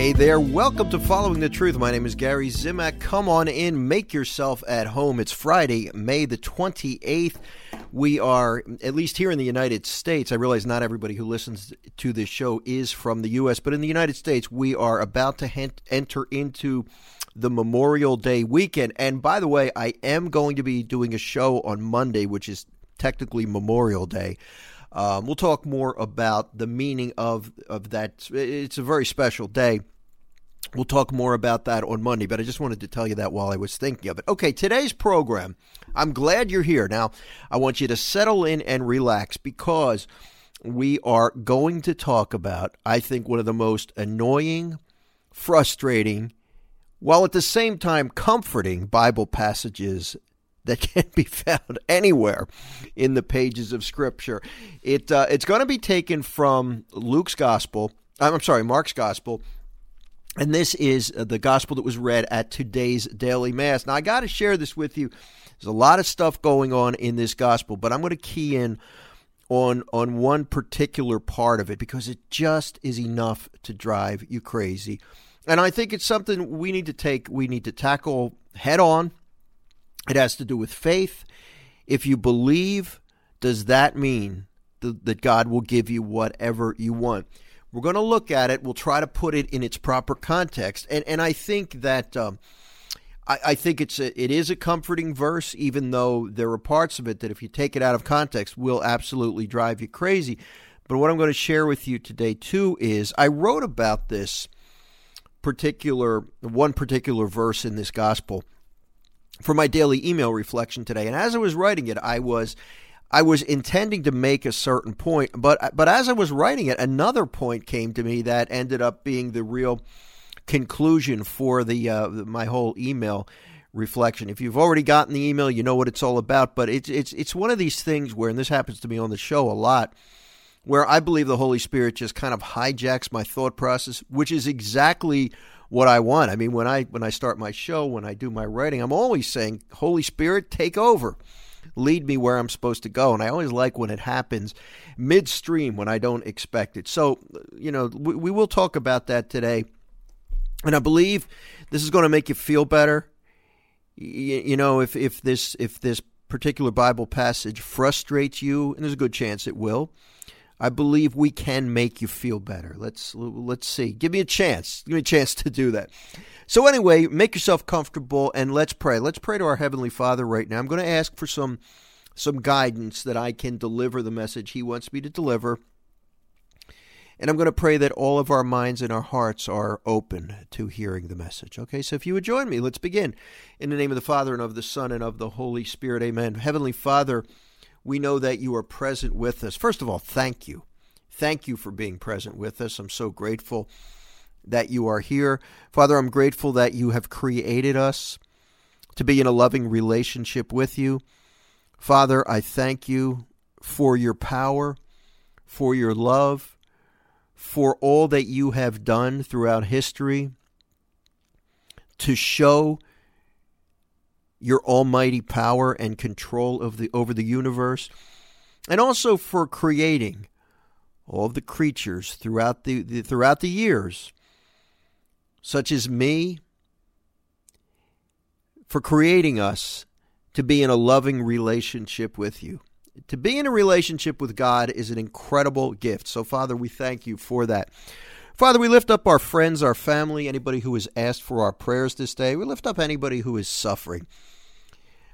Hey there, welcome to Following the Truth. My name is Gary Zimak. Come on in, make yourself at home. It's Friday, May the 28th. We are, at least here in the United States, I realize not everybody who listens to this show is from the U.S., but in the United States, we are about to enter into the Memorial Day weekend. And by the way, I am going to be doing a show on Monday, which is technically Memorial Day. Um, we'll talk more about the meaning of of that. It's a very special day. We'll talk more about that on Monday, but I just wanted to tell you that while I was thinking of it. Okay, today's program, I'm glad you're here. Now, I want you to settle in and relax because we are going to talk about, I think, one of the most annoying, frustrating, while at the same time comforting Bible passages that can be found anywhere in the pages of Scripture. It uh, it's going to be taken from Luke's Gospel. I'm sorry, Mark's Gospel. And this is uh, the gospel that was read at today's daily mass. Now, I got to share this with you. There's a lot of stuff going on in this gospel, but I'm going to key in on on one particular part of it because it just is enough to drive you crazy. And I think it's something we need to take, we need to tackle head on it has to do with faith. If you believe, does that mean that God will give you whatever you want? We're going to look at it. We'll try to put it in its proper context, and and I think that um, I, I, think it's a, it is a comforting verse, even though there are parts of it that, if you take it out of context, will absolutely drive you crazy. But what I'm going to share with you today too is I wrote about this particular one particular verse in this gospel for my daily email reflection today. And as I was writing it, I was I was intending to make a certain point, but but as I was writing it, another point came to me that ended up being the real conclusion for the uh, my whole email reflection. If you've already gotten the email, you know what it's all about. But it's it's it's one of these things where, and this happens to me on the show a lot, where I believe the Holy Spirit just kind of hijacks my thought process, which is exactly what I want. I mean, when I when I start my show, when I do my writing, I'm always saying, "Holy Spirit, take over." Lead me where I'm supposed to go. And I always like when it happens midstream when I don't expect it. So, you know, we, we will talk about that today. And I believe this is going to make you feel better. You, you know, if, if this if this particular Bible passage frustrates you, and there's a good chance it will, I believe we can make you feel better. Let's let's see. Give me a chance. Give me a chance to do that. So anyway, make yourself comfortable and let's pray. Let's pray to our heavenly Father right now. I'm going to ask for some some guidance that I can deliver the message he wants me to deliver. And I'm going to pray that all of our minds and our hearts are open to hearing the message. Okay, so if you would join me, let's begin. In the name of the Father, and of the Son, and of the Holy Spirit, amen. Heavenly Father, we know that you are present with us. First of all, thank you. Thank you for being present with us. I'm so grateful that you are here. Father, I'm grateful that you have created us to be in a loving relationship with you. Father, I thank you for your power, for your love, for all that you have done throughout history to show your almighty power and control of the over the universe, and also for creating all of the creatures throughout the, the throughout the years, such as me, for creating us to be in a loving relationship with you. To be in a relationship with God is an incredible gift. So, Father, we thank you for that. Father, we lift up our friends, our family, anybody who has asked for our prayers this day. We lift up anybody who is suffering.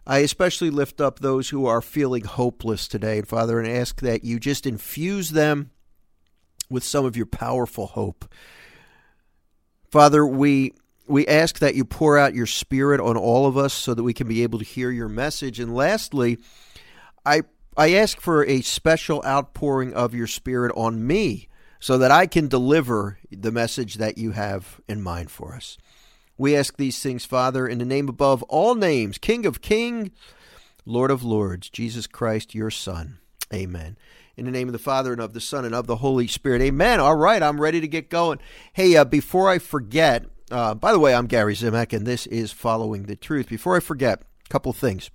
I especially lift up those who are feeling hopeless today, and Father, and ask that you just infuse them with some of your powerful hope. Father, we we ask that you pour out your spirit on all of us so that we can be able to hear your message. And lastly, I I ask for a special outpouring of your spirit on me so that I can deliver the message that you have in mind for us. We ask these things, Father, in the name above all names, King of kings, Lord of lords, Jesus Christ, your Son. Amen. In the name of the Father and of the Son and of the Holy Spirit. Amen. All right, I'm ready to get going. Hey, uh, before I forget, uh, by the way, I'm Gary Zimak, and this is Following the Truth. Before I forget, a couple things.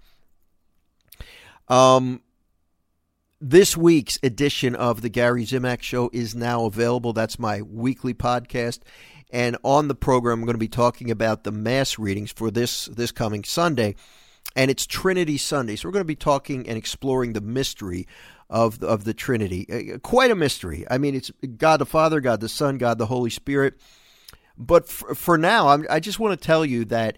Um, this week's edition of the Gary Zimak Show is now available. That's my weekly podcast And on the program, I'm going to be talking about the mass readings for this this coming Sunday, and it's Trinity Sunday. So we're going to be talking and exploring the mystery of the, of the Trinity. Uh, quite a mystery. I mean, it's God the Father, God the Son, God the Holy Spirit. But for, for now, I'm, I just want to tell you that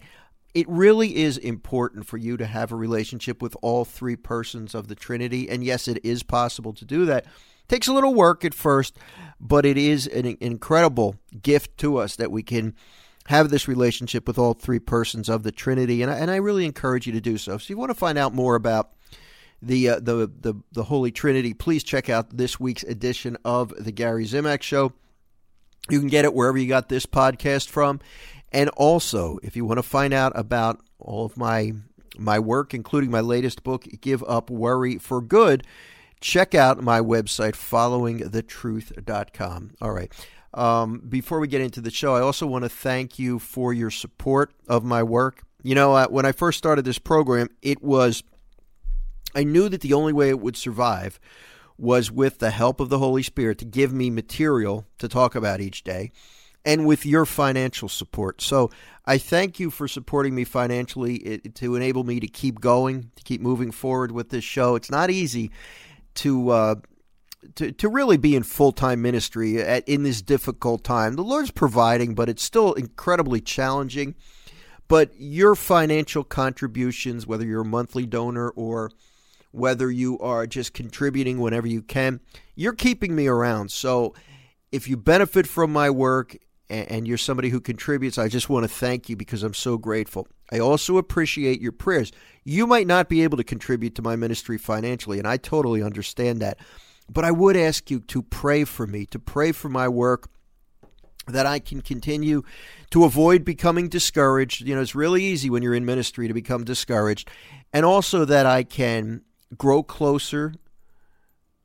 it really is important for you to have a relationship with all three persons of the Trinity. And yes, it is possible to do that. It takes a little work at first, but it is an incredible gift to us that we can have this relationship with all three persons of the Trinity. And I, and I really encourage you to do so. So, if you want to find out more about the, uh, the the the Holy Trinity, please check out this week's edition of the Gary Zimak Show. You can get it wherever you got this podcast from. And also, if you want to find out about all of my my work, including my latest book, Give Up Worry for Good, check out my website, followingthetruth.com. All right. Um, before we get into the show, I also want to thank you for your support of my work. You know, uh, when I first started this program, it was, I knew that the only way it would survive was with the help of the Holy Spirit to give me material to talk about each day and with your financial support. So I thank you for supporting me financially to enable me to keep going, to keep moving forward with this show. It's not easy to. Uh, to, to really be in full time ministry at, in this difficult time. The Lord's providing, but it's still incredibly challenging. But your financial contributions, whether you're a monthly donor or whether you are just contributing whenever you can, you're keeping me around. So if you benefit from my work and you're somebody who contributes, I just want to thank you because I'm so grateful. I also appreciate your prayers. You might not be able to contribute to my ministry financially, and I totally understand that. But I would ask you to pray for me, to pray for my work, that I can continue to avoid becoming discouraged. You know, it's really easy when you're in ministry to become discouraged. And also that I can grow closer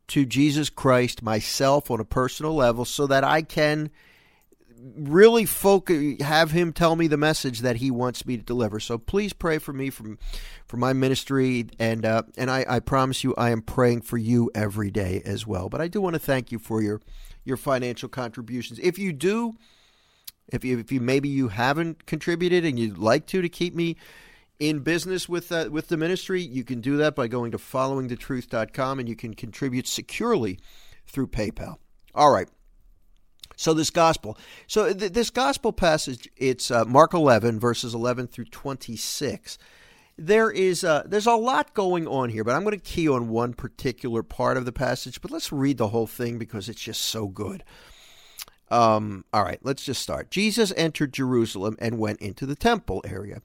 to Jesus Christ myself on a personal level so that I can really focus, have him tell me the message that he wants me to deliver. So please pray for me from for my ministry, and uh, and I, I promise you, I am praying for you every day as well. But I do want to thank you for your your financial contributions. If you do, if you if you maybe you haven't contributed and you'd like to to keep me in business with uh, with the ministry, you can do that by going to followingthetruth.com and you can contribute securely through PayPal. All right. So this gospel, so th- this gospel passage, it's uh, Mark 11 verses 11 through 26. There is uh, there's a lot going on here, but I'm going to key on one particular part of the passage. But let's read the whole thing because it's just so good. Um, all right, let's just start. Jesus entered Jerusalem and went into the temple area.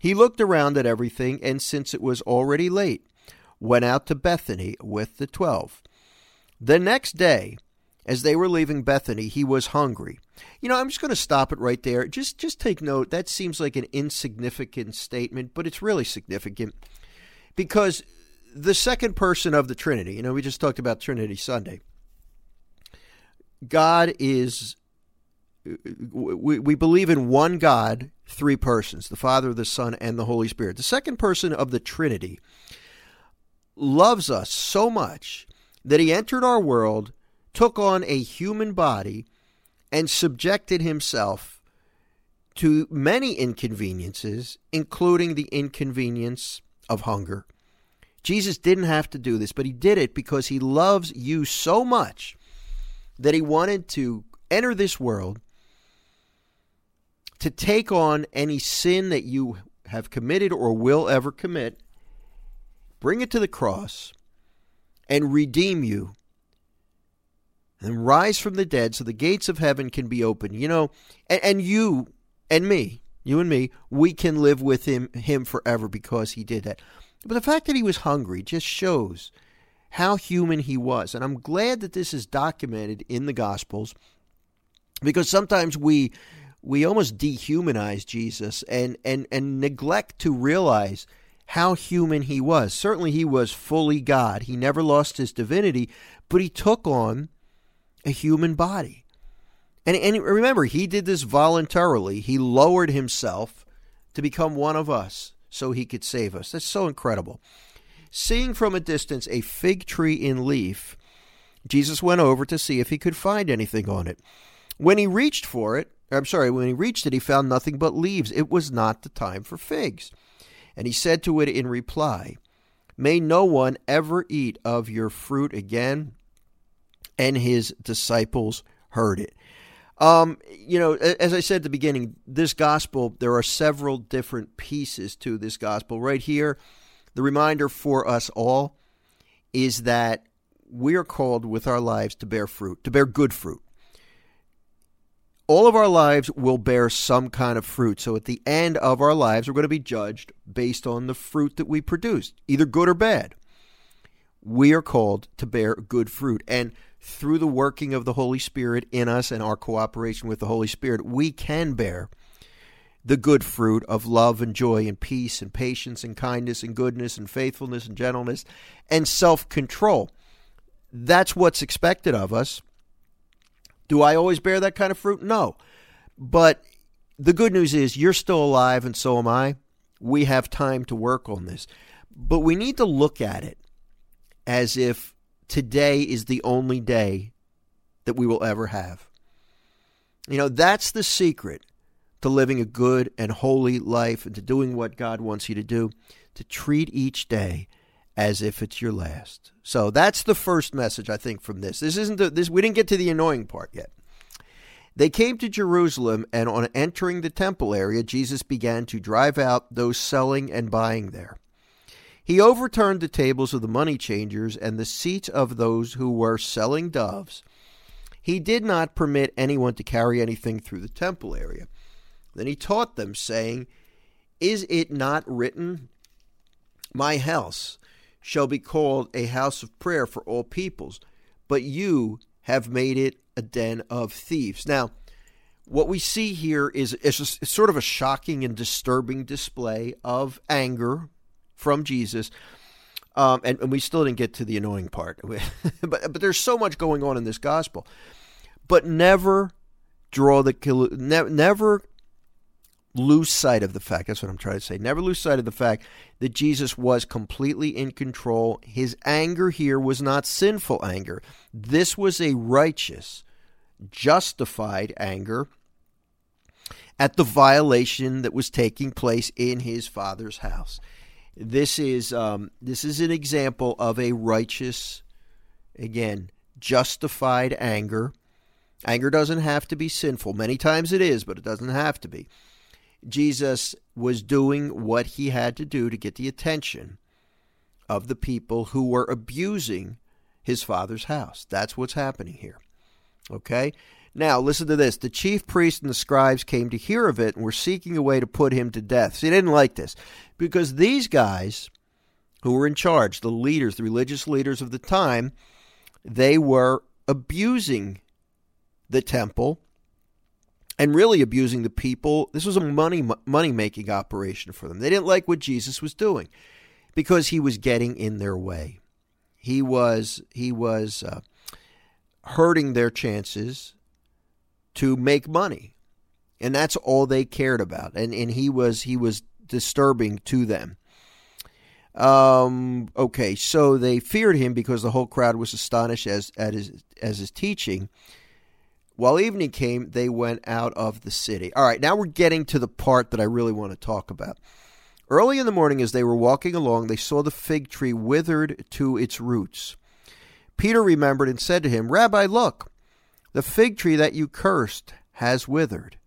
He looked around at everything, and since it was already late, went out to Bethany with the twelve. The next day, as they were leaving Bethany, he was hungry. You know, I'm just going to stop it right there. Just just take note. That seems like an insignificant statement, but it's really significant because the second person of the Trinity, you know, we just talked about Trinity Sunday. God is we, we believe in one God, three persons, the Father, the Son, and the Holy Spirit. The second person of the Trinity loves us so much that he entered our world took on a human body and subjected himself to many inconveniences, including the inconvenience of hunger. Jesus didn't have to do this, but he did it because he loves you so much that he wanted to enter this world to take on any sin that you have committed or will ever commit, bring it to the cross, and redeem you and rise from the dead so the gates of heaven can be opened. You know, and, and you and me, you and me, we can live with him him forever because he did that. But the fact that he was hungry just shows how human he was. And I'm glad that this is documented in the gospels because sometimes we we almost dehumanize Jesus and and and neglect to realize how human he was. Certainly he was fully God. He never lost his divinity, but he took on a human body. And, and remember, he did this voluntarily. He lowered himself to become one of us so he could save us. That's so incredible. Seeing from a distance a fig tree in leaf, Jesus went over to see if he could find anything on it. When he reached for it, I'm sorry, when he reached it, he found nothing but leaves. It was not the time for figs. And he said to it in reply, May no one ever eat of your fruit again. And his disciples heard it. Um, you know, as I said at the beginning, this gospel, there are several different pieces to this gospel. Right here, the reminder for us all is that we are called with our lives to bear fruit, to bear good fruit. All of our lives will bear some kind of fruit. So at the end of our lives, we're going to be judged based on the fruit that we produced, either good or bad. We are called to bear good fruit. And through the working of the Holy Spirit in us and our cooperation with the Holy Spirit, we can bear the good fruit of love and joy and peace and patience and kindness and goodness and faithfulness and gentleness and self control. That's what's expected of us. Do I always bear that kind of fruit? No. But the good news is you're still alive and so am I. We have time to work on this. But we need to look at it as if today is the only day that we will ever have. You know, that's the secret to living a good and holy life and to doing what God wants you to do, to treat each day as if it's your last. So that's the first message I think from this. This isn't the, this we didn't get to the annoying part yet. They came to Jerusalem and on entering the temple area Jesus began to drive out those selling and buying there. He overturned the tables of the money changers and the seats of those who were selling doves. He did not permit anyone to carry anything through the temple area. Then he taught them, saying, Is it not written, My house shall be called a house of prayer for all peoples, but you have made it a den of thieves? Now, what we see here is, is a, sort of a shocking and disturbing display of anger from Jesus. Um, and, and, we still didn't get to the annoying part. but but there's so much going on in this gospel. But never draw the never, never lose sight of the fact. That's what I'm trying to say. Never lose sight of the fact that Jesus was completely in control. His anger here was not sinful anger. This was a righteous, justified anger at the violation that was taking place in his father's house. This is um, this is an example of a righteous, again, justified anger. Anger doesn't have to be sinful. Many times it is, but it doesn't have to be. Jesus was doing what he had to do to get the attention of the people who were abusing his father's house. That's what's happening here. Okay? Now, listen to this. The chief priests and the scribes came to hear of it and were seeking a way to put him to death. See, they didn't like this because these guys who were in charge, the leaders, the religious leaders of the time, they were abusing the temple and really abusing the people. This was a money money making operation for them. They didn't like what Jesus was doing because he was getting in their way. He was he was uh, hurting their chances to make money. And that's all they cared about. And and he was he was disturbing to them. Um, okay, so they feared him because the whole crowd was astonished as at his as his teaching. While evening came, they went out of the city. All right, now we're getting to the part that I really want to talk about. Early in the morning, as they were walking along, they saw the fig tree withered to its roots. Peter remembered and said to him, Rabbi, look, the fig tree that you cursed has withered.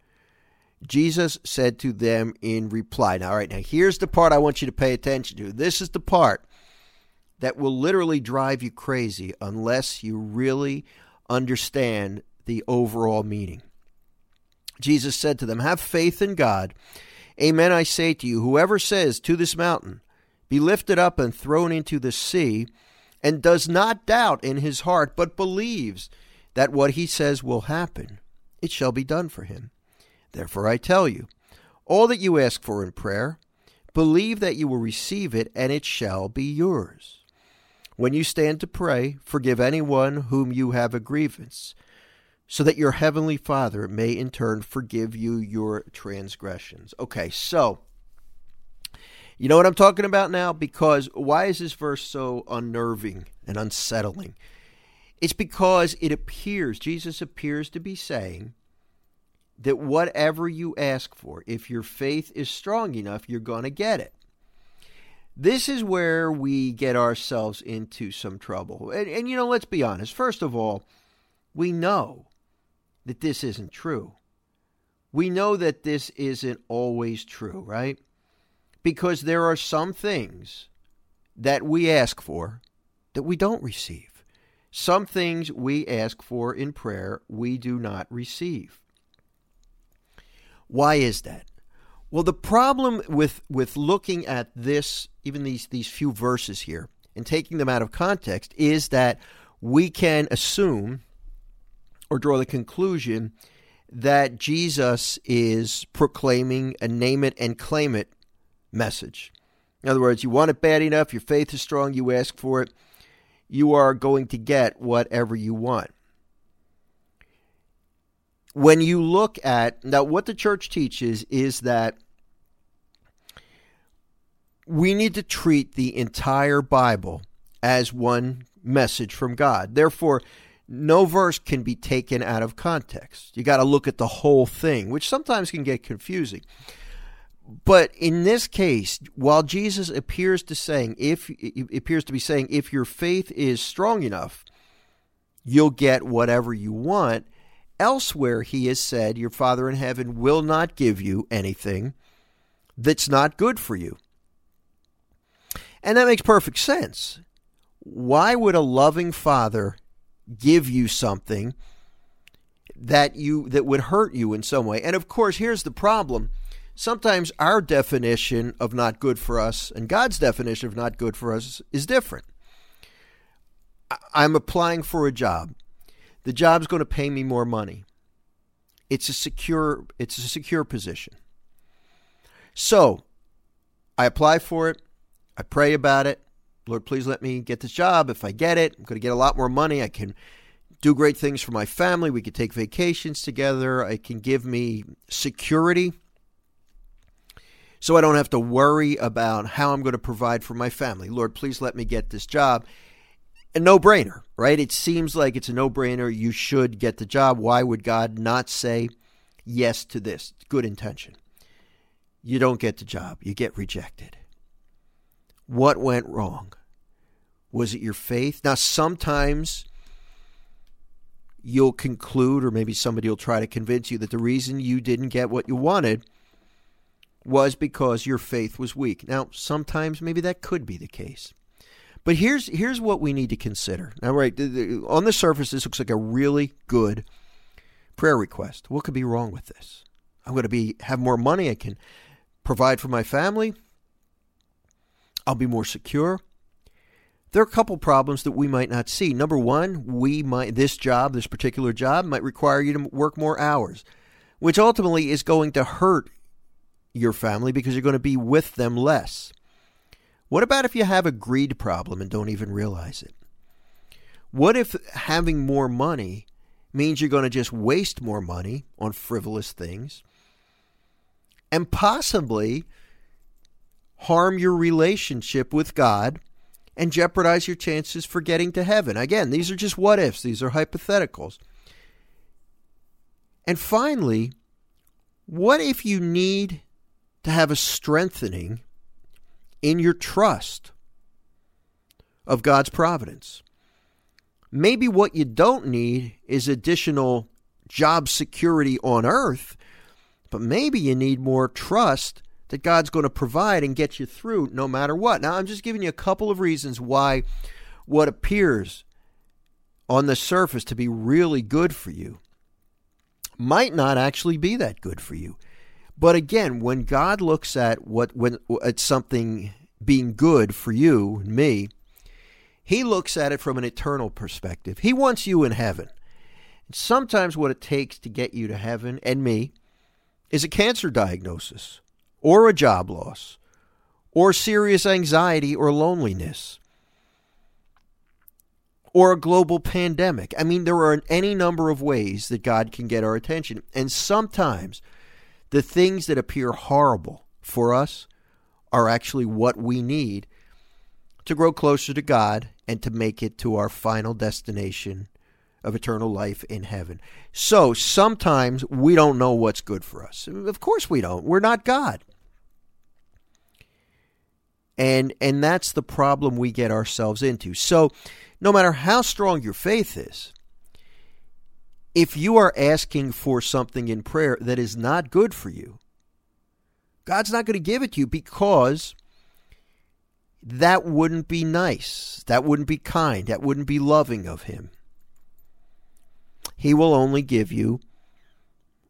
Jesus said to them in reply. Now, all right, now here's the part I want you to pay attention to. This is the part that will literally drive you crazy unless you really understand the overall meaning. Jesus said to them, Have faith in God. Amen, I say to you, whoever says to this mountain, Be lifted up and thrown into the sea, and does not doubt in his heart, but believes that what he says will happen, it shall be done for him. Therefore I tell you, all that you ask for in prayer, believe that you will receive it, and it shall be yours. When you stand to pray, forgive anyone whom you have a grievance, so that your heavenly Father may in turn forgive you your transgressions. Okay, so you know what I'm talking about now? Because why is this verse so unnerving and unsettling? It's because it appears, Jesus appears to be saying that whatever you ask for, if your faith is strong enough, you're going to get it. This is where we get ourselves into some trouble. And, and, you know, let's be honest. First of all, we know that this isn't true. We know that this isn't always true, right? Because there are some things that we ask for that we don't receive. Some things we ask for in prayer we do not receive. Why is that? Well, the problem with with looking at this, even these these few verses here, and taking them out of context, is that we can assume or draw the conclusion that Jesus is proclaiming a name it and claim it message. In other words, you want it bad enough, your faith is strong, you ask for it, you are going to get whatever you want when you look at now what the church teaches is that we need to treat the entire Bible as one message from God. Therefore, no verse can be taken out of context. You got to look at the whole thing, which sometimes can get confusing. But in this case, while Jesus appears to saying if appears to be saying if your faith is strong enough, you'll get whatever you want Elsewhere, he has said, Your Father in heaven will not give you anything that's not good for you. And that makes perfect sense. Why would a loving father give you something that you that would hurt you in some way? And of course, here's the problem. Sometimes our definition of not good for us and God's definition of not good for us is different. I'm applying for a job the job's going to pay me more money. It's a secure it's a secure position. So, I apply for it. I pray about it. Lord, please let me get this job. If I get it, I'm going to get a lot more money. I can do great things for my family. We could take vacations together. It can give me security so I don't have to worry about how I'm going to provide for my family. Lord, please let me get this job a no brainer, right? It seems like it's a no brainer. You should get the job. Why would God not say yes to this? Good intention. You don't get the job, you get rejected. What went wrong? Was it your faith? Now, sometimes you'll conclude, or maybe somebody will try to convince you that the reason you didn't get what you wanted was because your faith was weak. Now, sometimes maybe that could be the case. But here's here's what we need to consider. Now, right on the surface, this looks like a really good prayer request. What could be wrong with this? I'm going to be have more money. I can provide for my family. I'll be more secure. There are a couple problems that we might not see. Number one, we might this job, this particular job, might require you to work more hours, which ultimately is going to hurt your family because you're going to be with them less. What about if you have a greed problem and don't even realize it? What if having more money means you're going to just waste more money on frivolous things and possibly harm your relationship with God and jeopardize your chances for getting to heaven? Again, these are just what ifs, these are hypotheticals. And finally, what if you need to have a strengthening in your trust of God's providence. Maybe what you don't need is additional job security on earth, but maybe you need more trust that God's going to provide and get you through no matter what. Now, I'm just giving you a couple of reasons why what appears on the surface to be really good for you might not actually be that good for you. But again, when God looks at what when at something being good for you and me, he looks at it from an eternal perspective. He wants you in heaven. And sometimes what it takes to get you to heaven and me is a cancer diagnosis or a job loss or serious anxiety or loneliness or a global pandemic. I mean, there are any number of ways that God can get our attention. And sometimes the things that appear horrible for us are actually what we need to grow closer to God and to make it to our final destination of eternal life in heaven. So sometimes we don't know what's good for us. Of course we don't. We're not God. And and that's the problem we get ourselves into. So no matter how strong your faith is, if you are asking for something in prayer that is not good for you, God's not going to give it to you because that wouldn't be nice. That wouldn't be kind. That wouldn't be loving of Him. He will only give you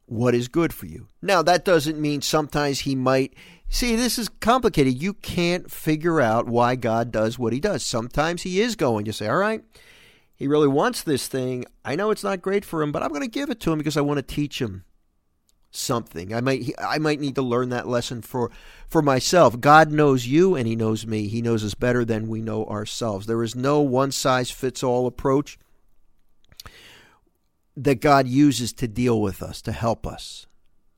what is good for you. Now, that doesn't mean sometimes He might. See, this is complicated. You can't figure out why God does what He does. Sometimes He is going to say, All right, He really wants this thing. I know it's not great for Him, but I'm going to give it to Him because I want to teach Him something. I might I might need to learn that lesson for for myself. God knows you and he knows me. He knows us better than we know ourselves. There is no one size fits all approach that God uses to deal with us, to help us,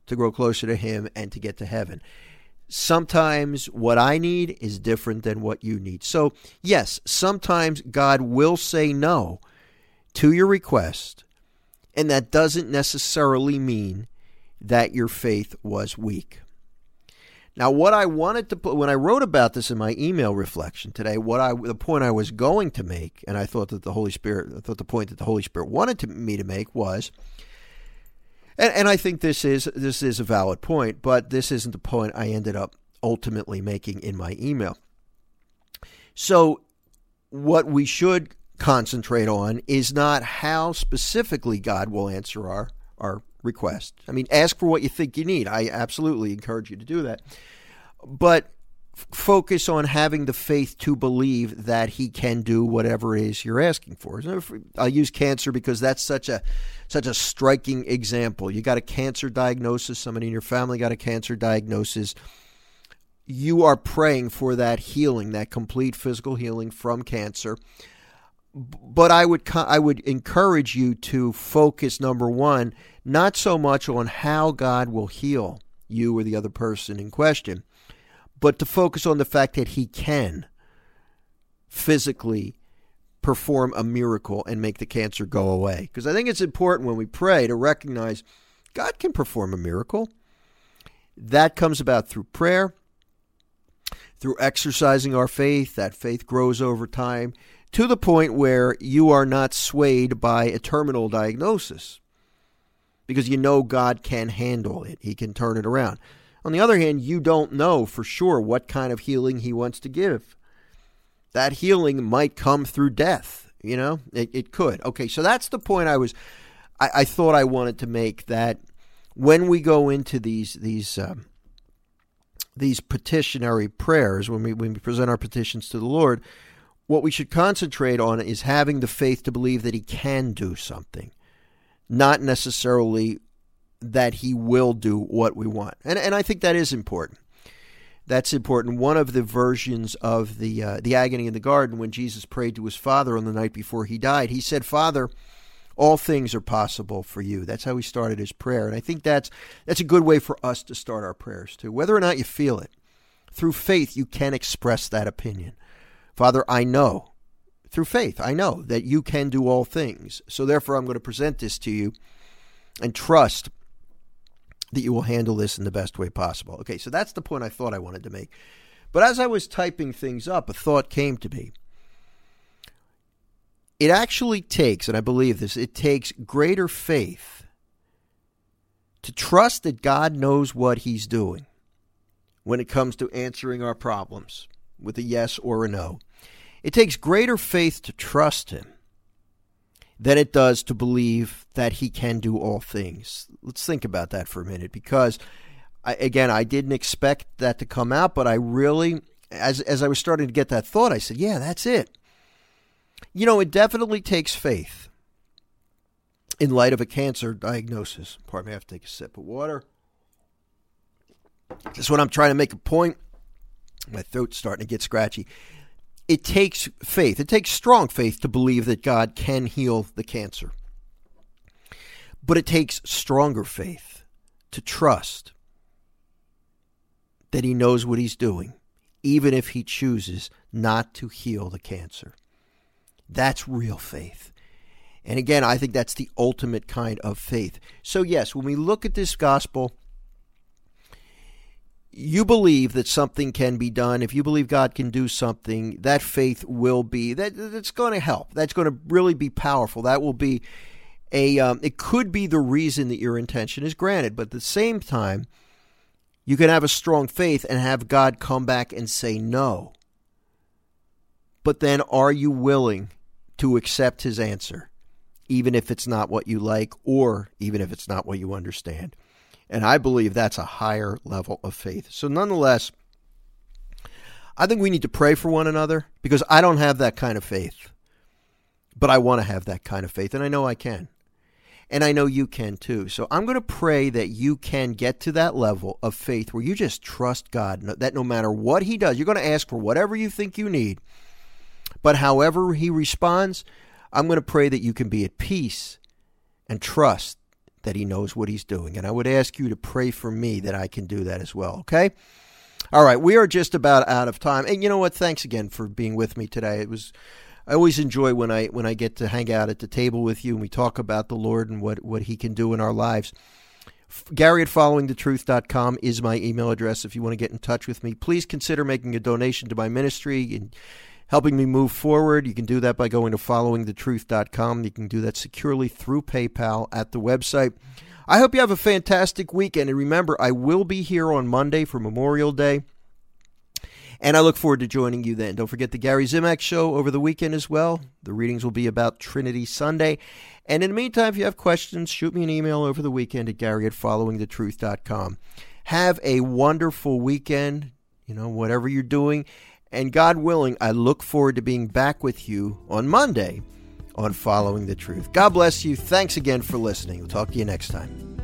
to grow closer to him and to get to heaven. Sometimes what I need is different than what you need. So, yes, sometimes God will say no to your request, and that doesn't necessarily mean that your faith was weak. Now, what I wanted to put when I wrote about this in my email reflection today, what I the point I was going to make, and I thought that the Holy Spirit, I thought the point that the Holy Spirit wanted to, me to make was, and, and I think this is this is a valid point, but this isn't the point I ended up ultimately making in my email. So, what we should concentrate on is not how specifically God will answer our our request. I mean, ask for what you think you need. I absolutely encourage you to do that. But focus on having the faith to believe that he can do whatever it is you're asking for. I'll use cancer because that's such a such a striking example. You got a cancer diagnosis, somebody in your family got a cancer diagnosis. You are praying for that healing, that complete physical healing from cancer but I would I would encourage you to focus number one not so much on how God will heal you or the other person in question, but to focus on the fact that He can physically perform a miracle and make the cancer go away. Because I think it's important when we pray to recognize God can perform a miracle. That comes about through prayer, through exercising our faith. That faith grows over time to the point where you are not swayed by a terminal diagnosis because you know God can handle it. He can turn it around. On the other hand, you don't know for sure what kind of healing He wants to give. That healing might come through death. You know, it, it could. Okay, so that's the point I was, I, I thought I wanted to make that when we go into these these um, these petitionary prayers, when we when we present our petitions to the Lord, what we should concentrate on is having the faith to believe that he can do something, not necessarily that he will do what we want. And, and I think that is important. That's important. One of the versions of the uh, the agony in the garden, when Jesus prayed to his Father on the night before he died, he said, "Father, all things are possible for you." That's how he started his prayer, and I think that's that's a good way for us to start our prayers too. Whether or not you feel it, through faith, you can express that opinion. Father, I know through faith, I know that you can do all things. So therefore, I'm going to present this to you and trust that you will handle this in the best way possible. Okay, so that's the point I thought I wanted to make. But as I was typing things up, a thought came to me. It actually takes, and I believe this, it takes greater faith to trust that God knows what He's doing when it comes to answering our problems with a yes or a no. It takes greater faith to trust him than it does to believe that he can do all things. Let's think about that for a minute because I, again, I didn't expect that to come out, but I really as as I was starting to get that thought, I said, "Yeah, that's it." You know, it definitely takes faith in light of a cancer diagnosis. Pardon me, I have to take a sip of water. Just when I'm trying to make a point, my throat's starting to get scratchy it takes faith. It takes strong faith to believe that God can heal the cancer. But it takes stronger faith to trust that He knows what He's doing, even if He chooses not to heal the cancer. That's real faith. And again, I think that's the ultimate kind of faith. So, yes, when we look at this gospel, you believe that something can be done. If you believe God can do something, that faith will be that that's going to help. That's going to really be powerful. That will be a um, it could be the reason that your intention is granted, but at the same time, you can have a strong faith and have God come back and say no. But then, are you willing to accept His answer, even if it's not what you like, or even if it's not what you understand? And I believe that's a higher level of faith. So, nonetheless, I think we need to pray for one another because I don't have that kind of faith. But I want to have that kind of faith, and I know I can. And I know you can too. So I'm going to pray that you can get to that level of faith where you just trust God, that no matter what He does, you're going to ask for whatever you think you need. But however He responds, I'm going to pray that you can be at peace and trust that He knows what He's doing. And I would ask you to pray for me that I can do that as well, okay? All right, we are just about out of time. And you know what? Thanks again for being with me today. It was I always enjoy when I when I get to hang out at the table with you and we talk about the Lord and what, what he can do in our lives. Gary at followingthetruth.com is my email address if you want to get in touch with me. Please consider making a donation to my ministry and helping me move forward. You can do that by going to followingthetruth.com. You can do that securely through PayPal at the website. I hope you have a fantastic weekend. And remember, I will be here on Monday for Memorial Day. And I look forward to joining you then. Don't forget the Gary Zimak show over the weekend as well. The readings will be about Trinity Sunday. And in the meantime, if you have questions, shoot me an email over the weekend at Gary at followingthetruth.com. Have a wonderful weekend, you know, whatever you're doing. And God willing, I look forward to being back with you on Monday on Following the Truth. God bless you. Thanks again for listening. We'll talk to you next time.